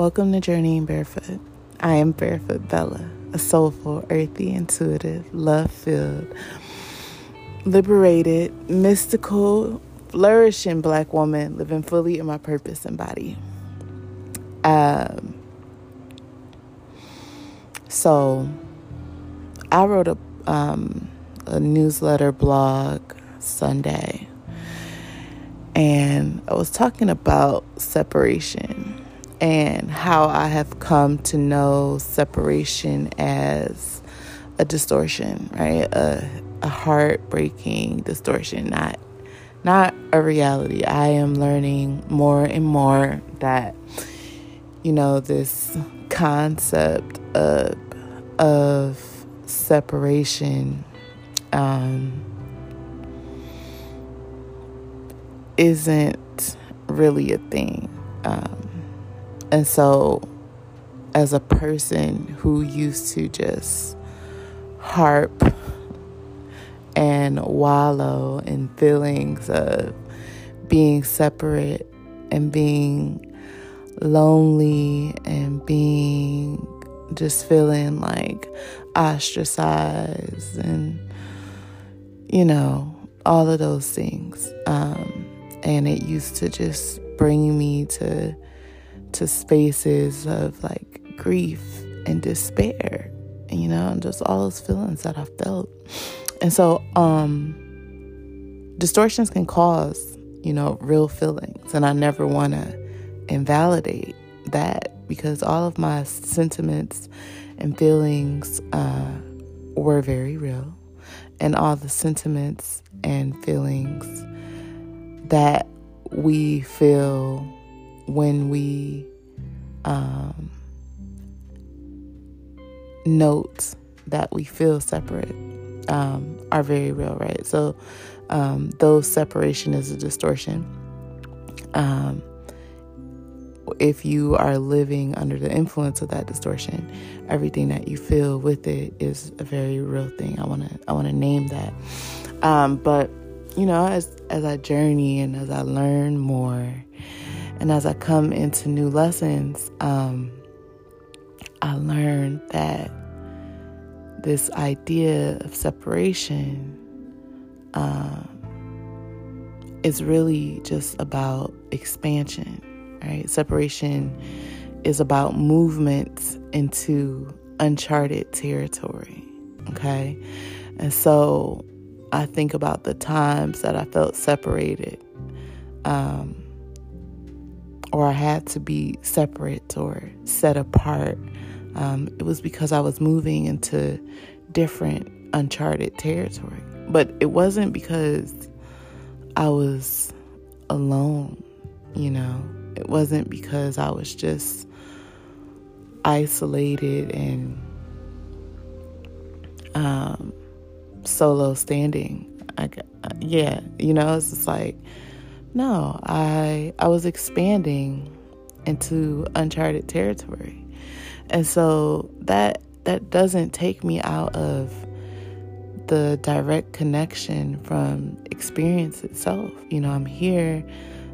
Welcome to Journeying Barefoot. I am Barefoot Bella, a soulful, earthy, intuitive, love filled, liberated, mystical, flourishing black woman living fully in my purpose and body. Um, so, I wrote a, um, a newsletter blog Sunday, and I was talking about separation and how I have come to know separation as a distortion, right? A, a heartbreaking distortion, not not a reality. I am learning more and more that you know this concept of of separation um, isn't really a thing. Um, and so, as a person who used to just harp and wallow in feelings of being separate and being lonely and being just feeling like ostracized and you know all of those things um, and it used to just bring me to to spaces of like grief and despair, you know, and just all those feelings that I felt. And so, um, distortions can cause, you know, real feelings, and I never want to invalidate that because all of my sentiments and feelings uh, were very real, and all the sentiments and feelings that we feel when we um, note that we feel separate um, are very real, right? So, um, those separation is a distortion. Um, if you are living under the influence of that distortion, everything that you feel with it is a very real thing. I want to I want to name that. Um, but you know, as as I journey and as I learn more and as I come into new lessons, um, I learned that this idea of separation uh, is really just about expansion, right? Separation is about movement into uncharted territory, okay? And so I think about the times that I felt separated. Um, or I had to be separate or set apart. Um, it was because I was moving into different, uncharted territory. But it wasn't because I was alone, you know, it wasn't because I was just isolated and um, solo standing. I, yeah, you know, it's just like no, I I was expanding into uncharted territory. And so that that doesn't take me out of the direct connection from experience itself. You know, I'm here,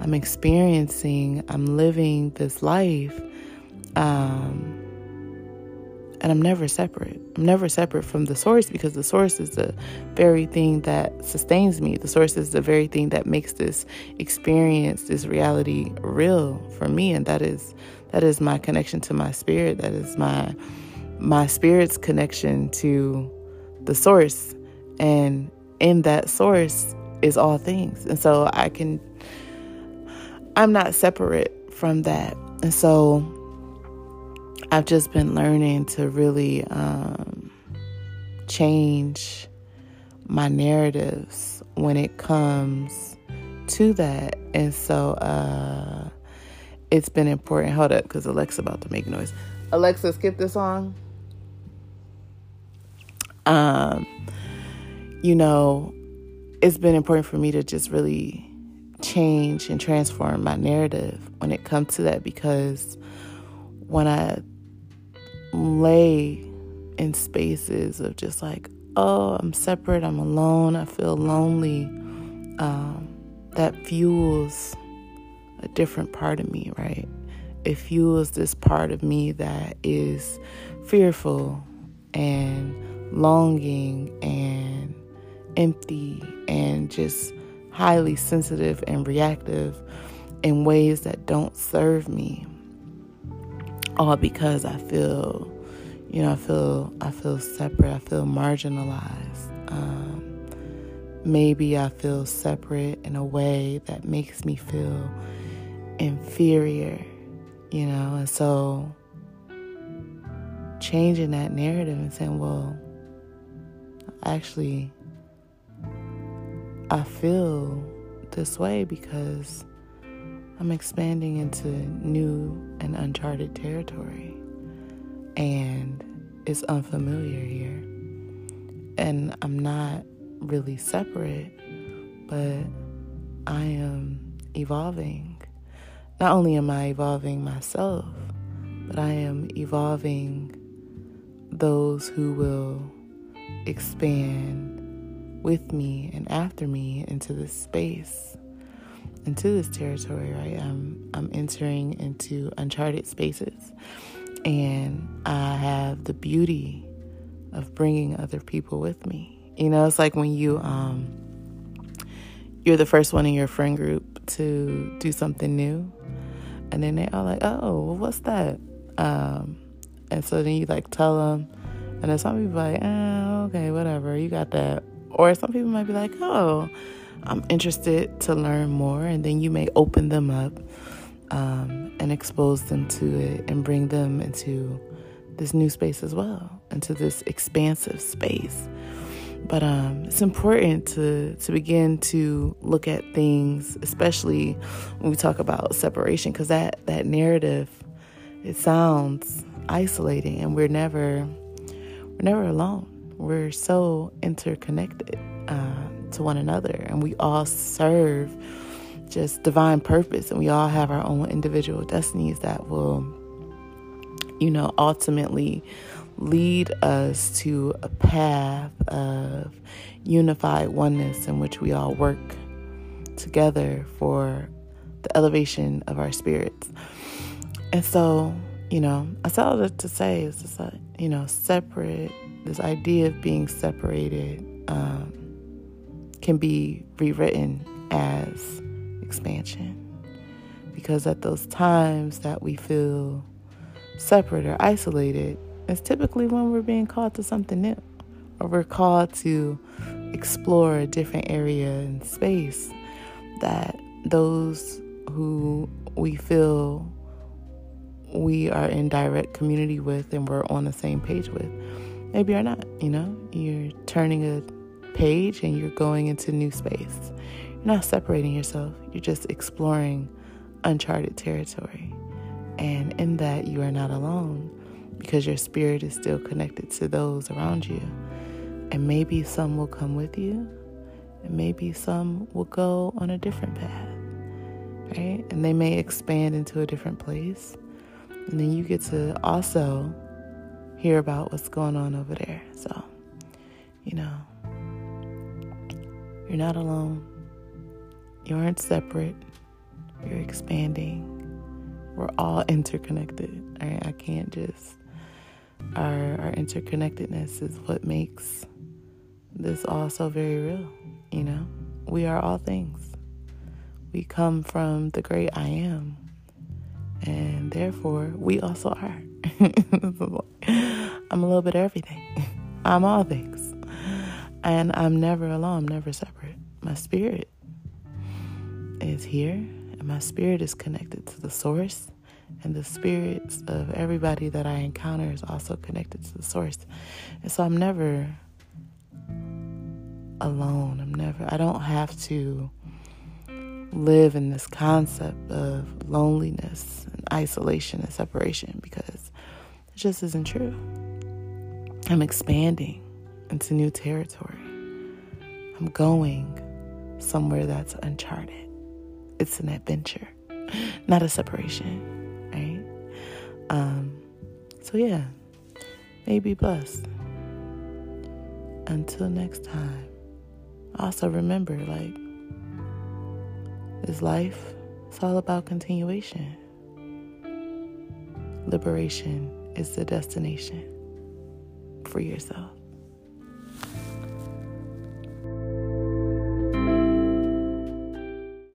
I'm experiencing, I'm living this life. Um, and I'm never separate. I'm never separate from the source because the source is the very thing that sustains me. The source is the very thing that makes this experience, this reality real for me and that is that is my connection to my spirit. That is my my spirit's connection to the source and in that source is all things. And so I can I'm not separate from that. And so I've just been learning to really um, change my narratives when it comes to that. And so uh, it's been important. Hold up, because Alexa's about to make noise. Alexa, skip this song. Um, you know, it's been important for me to just really change and transform my narrative when it comes to that because when I lay in spaces of just like, oh, I'm separate, I'm alone, I feel lonely, um, that fuels a different part of me, right? it fuels this part of me that is fearful and longing and empty and just highly sensitive and reactive in ways that don't serve me all because I feel you know I feel I feel separate. I feel marginalized. Um, maybe I feel separate in a way that makes me feel inferior you know? And so changing that narrative and saying well actually I feel this way because I'm expanding into new and uncharted territory. And it's unfamiliar here. And I'm not really separate, but I am evolving. Not only am I evolving myself, but I am evolving those who will expand with me and after me into this space, into this territory, right? I'm, I'm entering into uncharted spaces. And I have the beauty of bringing other people with me. You know, it's like when you, um, you're the first one in your friend group to do something new. And then they're all like, oh, what's that? Um, and so then you like tell them, and then some people like, oh, okay, whatever, you got that. Or some people might be like, oh, I'm interested to learn more. And then you may open them up um, and expose them to it and bring them into this new space as well, into this expansive space. But um, it's important to to begin to look at things, especially when we talk about separation, because that that narrative it sounds isolating, and we're never we're never alone we're so interconnected to one another, and we all serve just divine purpose, and we all have our own individual destinies that will, you know, ultimately lead us to a path of unified oneness in which we all work together for the elevation of our spirits. And so, you know, I said that to say. Is just like, you know, separate this idea of being separated um, can be rewritten as expansion. Because at those times that we feel separate or isolated, it's typically when we're being called to something new, or we're called to explore a different area and space that those who we feel we are in direct community with and we're on the same page with Maybe you're not, you know, you're turning a page and you're going into new space. You're not separating yourself, you're just exploring uncharted territory. And in that, you are not alone because your spirit is still connected to those around you. And maybe some will come with you, and maybe some will go on a different path, right? And they may expand into a different place. And then you get to also hear about what's going on over there. So, you know, you're not alone. You aren't separate. You're expanding. We're all interconnected. I can't just. Our our interconnectedness is what makes this all so very real. You know, we are all things. We come from the great I am, and therefore we also are. I'm a little bit of everything. I'm all things. And I'm never alone, I'm never separate. My spirit is here, and my spirit is connected to the source. And the spirits of everybody that I encounter is also connected to the source. And so I'm never alone. I'm never, I don't have to live in this concept of loneliness and isolation and separation because it just isn't true. I'm expanding into new territory. I'm going somewhere that's uncharted. It's an adventure, not a separation, right? Um, so, yeah, may be blessed. Until next time, also remember like, this life, it's all about continuation. liberation is the destination for yourself.